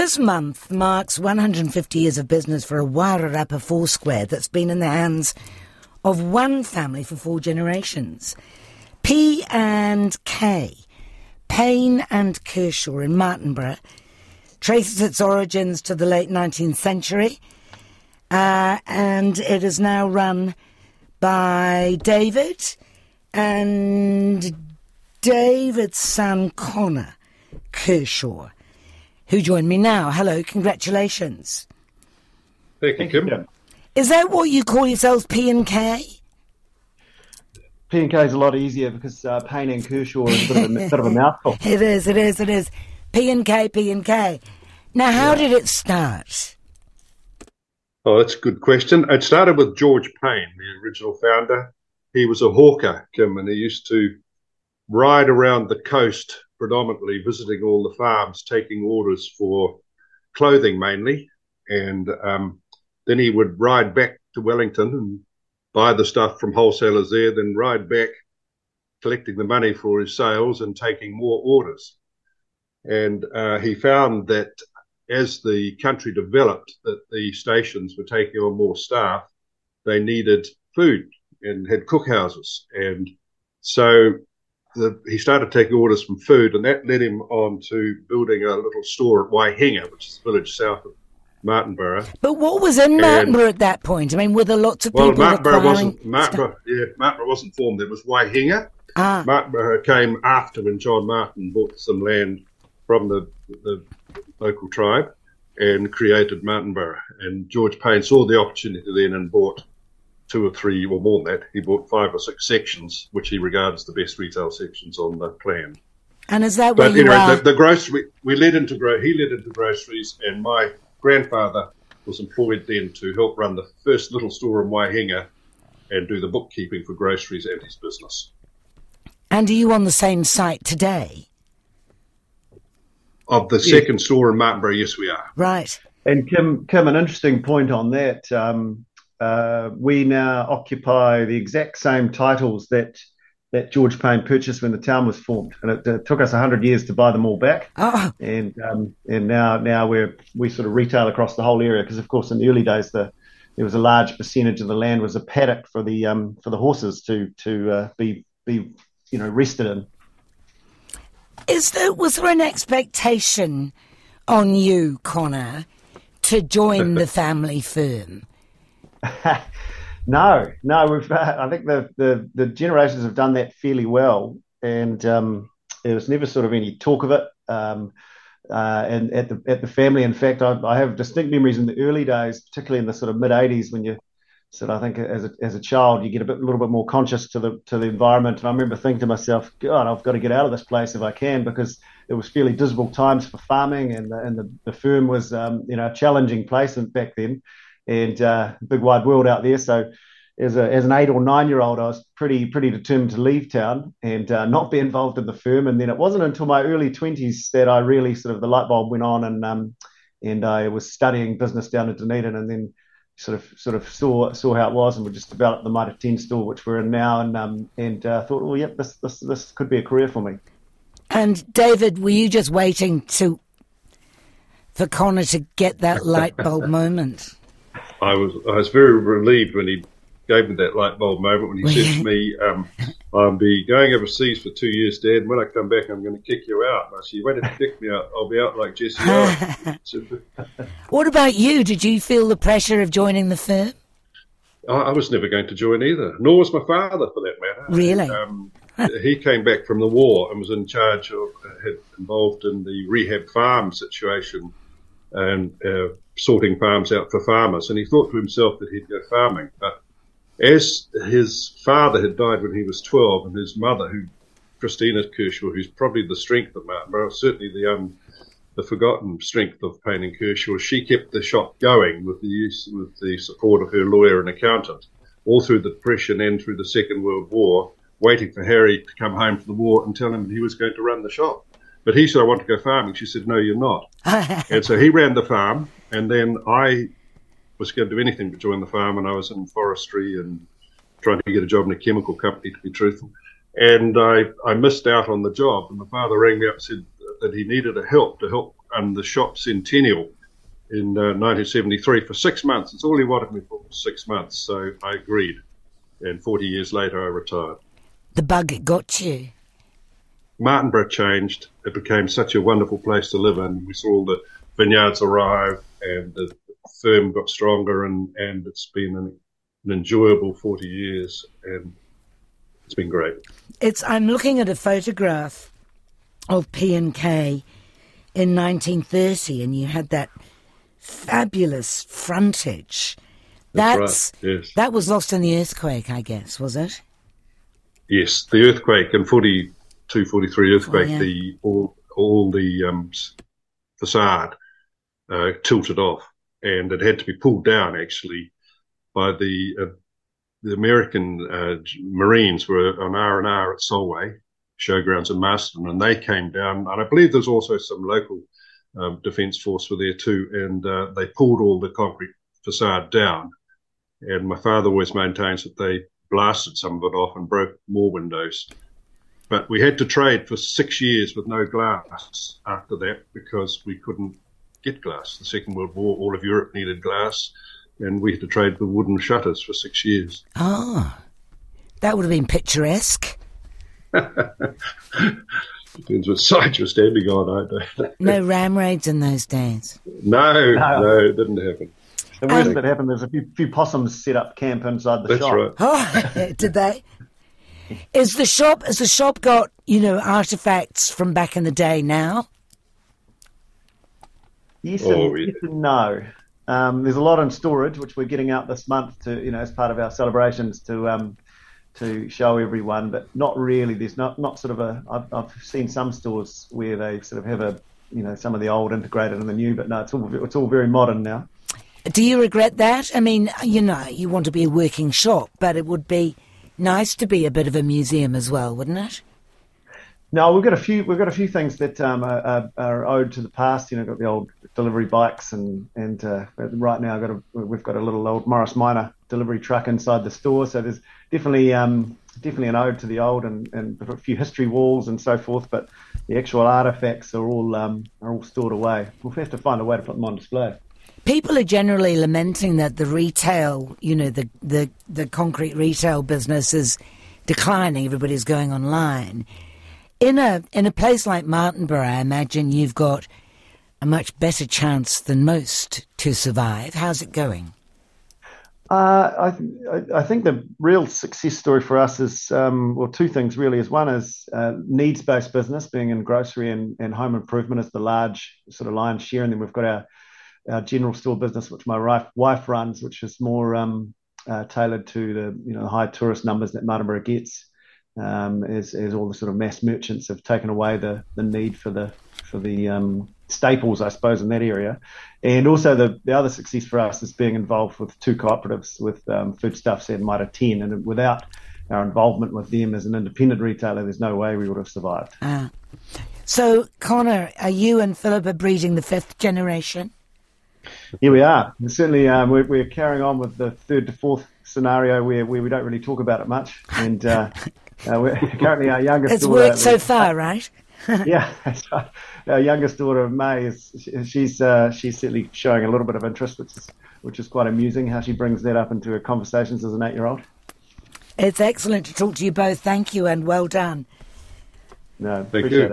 This month marks 150 years of business for a Wairarapa Foursquare that's been in the hands of one family for four generations. P and K, Pain and Kershaw in Martinborough, traces its origins to the late 19th century, uh, and it is now run by David and David's son Conor Kershaw, who join me now. Hello, congratulations. Thank you, Kim. Is that what you call yourselves, P and K? P and K is a lot easier because uh, Pain and Kershaw is a bit of a, bit of a mouthful. It is, it is, it is. P and K, P and K. Now, how did it start? Oh, that's a good question. It started with George Pain, the original founder. He was a hawker, Kim, and he used to ride around the coast predominantly, visiting all the farms, taking orders for clothing mainly. And um, then he would ride back to Wellington and buy the stuff from wholesalers there, then ride back, collecting the money for his sales and taking more orders. And uh, he found that as the country developed, that the stations were taking on more staff, they needed food and had cookhouses. And so the, he started taking orders from food, and that led him on to building a little store at Waihinga, which is a village south of Martinborough. But what was in Martinborough at that point? I mean, were there lots of Well, people Martinborough wasn't Martinborough, yeah, Martinborough wasn't formed. It was Waihinga. Ah, Martinborough came after when John Martin bought some land from the, the local tribe and created Martinborough. And George Pain saw the opportunity then and bought two or three or more than that. He bought five or six sections, which he regards the best retail sections on the plan. and is that where But you anyway, are? the, the grocery we led into gro- he led into groceries, and my grandfather was employed then to help run the first little store in Waihinga and do the bookkeeping for groceries and his business. and are you on the same site today? Of the second store in Martinborough, yes, we are. Right. And Kim, Kim, an interesting point on that. Um, uh, we now occupy the exact same titles that that George Pain purchased when the town was formed, and it, it took us hundred years to buy them all back. Oh, And um, and now now we're we sort of retail across the whole area because of course in the early days the there was a large percentage of the land was a paddock for the um, for the horses to to uh, be be you know rested in. is there was there an expectation on you, Conor, to join the family firm? No, no, we've. Uh, I think the, the the generations have done that fairly well, and um, there was never sort of any talk of it. Um, uh, and at the at the family, in fact, I, I have distinct memories in the early days, particularly in the sort of mid '80s, when you sort of I think as a as a child you get a bit a little bit more conscious to the to the environment. And I remember thinking to myself, God, I've got to get out of this place if I can, because it was fairly dismal times for farming, and the, and the, the firm was um, you know a challenging place back then and uh, big wide world out there. So as, a, as an eight or nine year old, I was pretty pretty determined to leave town and uh, not be involved in the firm. And then it wasn't until my early twenties that I really sort of the light bulb went on and um, and I was studying business down in Dunedin and then sort of sort of saw saw how it was and we just developed the Mitre 10 store which we're in now and um, and uh, thought well yep this, this this could be a career for me And David, were you just waiting to for Conor to get that light bulb moment? I was I was very relieved when he gave me that light bulb moment when he said to me, um, "I'll be going overseas for two years, Dad. And when I come back, I'm going to kick you out." And I said, "You wait to kick me out. I'll be out like Jesse Owens." What about you? Did you feel the pressure of joining the firm? I, I was never going to join either, nor was my father, for that matter. Really? Um, he came back from the war and was in charge of, had involved in the rehab farm situation and uh, sorting farms out for farmers. And he thought to himself that he'd go farming. But as his father had died when he was 12 and his mother, who Christina Kershaw, who's probably the strength of Martinborough, certainly the um, the forgotten strength of Pain and Kershaw, she kept the shop going with the use with the support of her lawyer and accountant, all through the Depression and through the Second World War, waiting for Harry to come home from the war and tell him he was going to run the shop. But he said, I want to go farming. She said, No, you're not. and so he ran the farm, and then I was going to do anything but join the farm, and I was in forestry and trying to get a job in a chemical company, to be truthful. And I, I missed out on the job, and my father rang me up and said that he needed a help to help and the shop centennial in uh, 1973 for six months. It's all he wanted me for six months, so I agreed. And 40 years later, I retired. The bug got you. Martinborough changed. It became such a wonderful place to live in. We saw all the vineyards arrive, and the firm got stronger, and, and it's been an, an enjoyable 40 years, and it's been great. It's. I'm looking at a photograph of P and K in 1930, and you had that fabulous frontage. That's, right, yes. That was lost in the earthquake, I guess, was it? Yes, the earthquake in 42, 43 earthquake, oh, yeah. the all, all the um, facade uh, tilted off, and it had to be pulled down actually by the uh, the American uh, Marines were on R and R at Solway showgrounds in Masterton, and they came down, and I believe there's also some local um, defence force were there too, and uh, they pulled all the concrete facade down. And my father always maintains that they blasted some of it off and broke more windows. But we had to trade for six years with no glass after that because we couldn't get glass. The Second World War, all of Europe needed glass, and we had to trade with wooden shutters for six years. Ah, oh, that would have been picturesque. Depends what side you're standing on, I don't No ram raids in those days. No, no, no it didn't happen. The worst um, that happened, there's a few, few, possums set up camp inside the that's shop. Right. Oh, did they? Is the shop has the shop got you know artifacts from back in the day now? Yes, oh, and, yes and no. Um, there's a lot in storage, which we're getting out this month to you know as part of our celebrations to um, to show everyone, but not really. There's not not sort of a. I've, I've seen some stores where they sort of have a you know some of the old integrated and the new, but no, it's all it's all very modern now. Do you regret that? I mean, you know, you want to be a working shop, but it would be nice to be a bit of a museum as well, wouldn't it? No, we've got a few. We've got a few things that um, are, are, owed to the past. You know, got the old delivery bikes, and and uh, right now, got a, we've got a little old Morris Minor delivery truck inside the store. So there's definitely um, definitely an ode to the old, and, and a few history walls and so forth. But the actual artifacts are all um, are all stored away. We'll have to find a way to put them on display people are generally lamenting that the retail, you know, the, the, the concrete retail business is declining. Everybody's going online. In a in a place like Martinborough, I imagine you've got a much better chance than most to survive. How's it going? Uh, I, th- I, think the real success story for us is, um, well, two things really. Is one is uh, needs based business, being in grocery and, and home improvement is the large sort of lion's share, and then we've got our our general store business, which my wife runs, which is more um, uh, tailored to the you know high tourist numbers that Martinborough gets. Um, as, as all the sort of mass merchants have taken away the, the need for the for the um, staples, I suppose, in that area. And also the, the other success for us is being involved with two cooperatives with um, Foodstuffs and Mitre 10. And without our involvement with them as an independent retailer, there's no way we would have survived. Ah. So, Conor, are you and Philippa breeding the fifth generation? Here we are. Certainly, um, we're, we're, carrying on with the third to fourth scenario where, where we don't really talk about it much. And uh, uh, we're currently our youngest. It's daughter, worked so far, right? yeah, that's right. Our youngest daughter, May, is she's uh, she's certainly showing a little bit of interest, which is which is quite amusing. How she brings that up into her conversations as an eight-year-old. It's excellent to talk to you both. Thank you and well done. No, Thank appreciate you. it.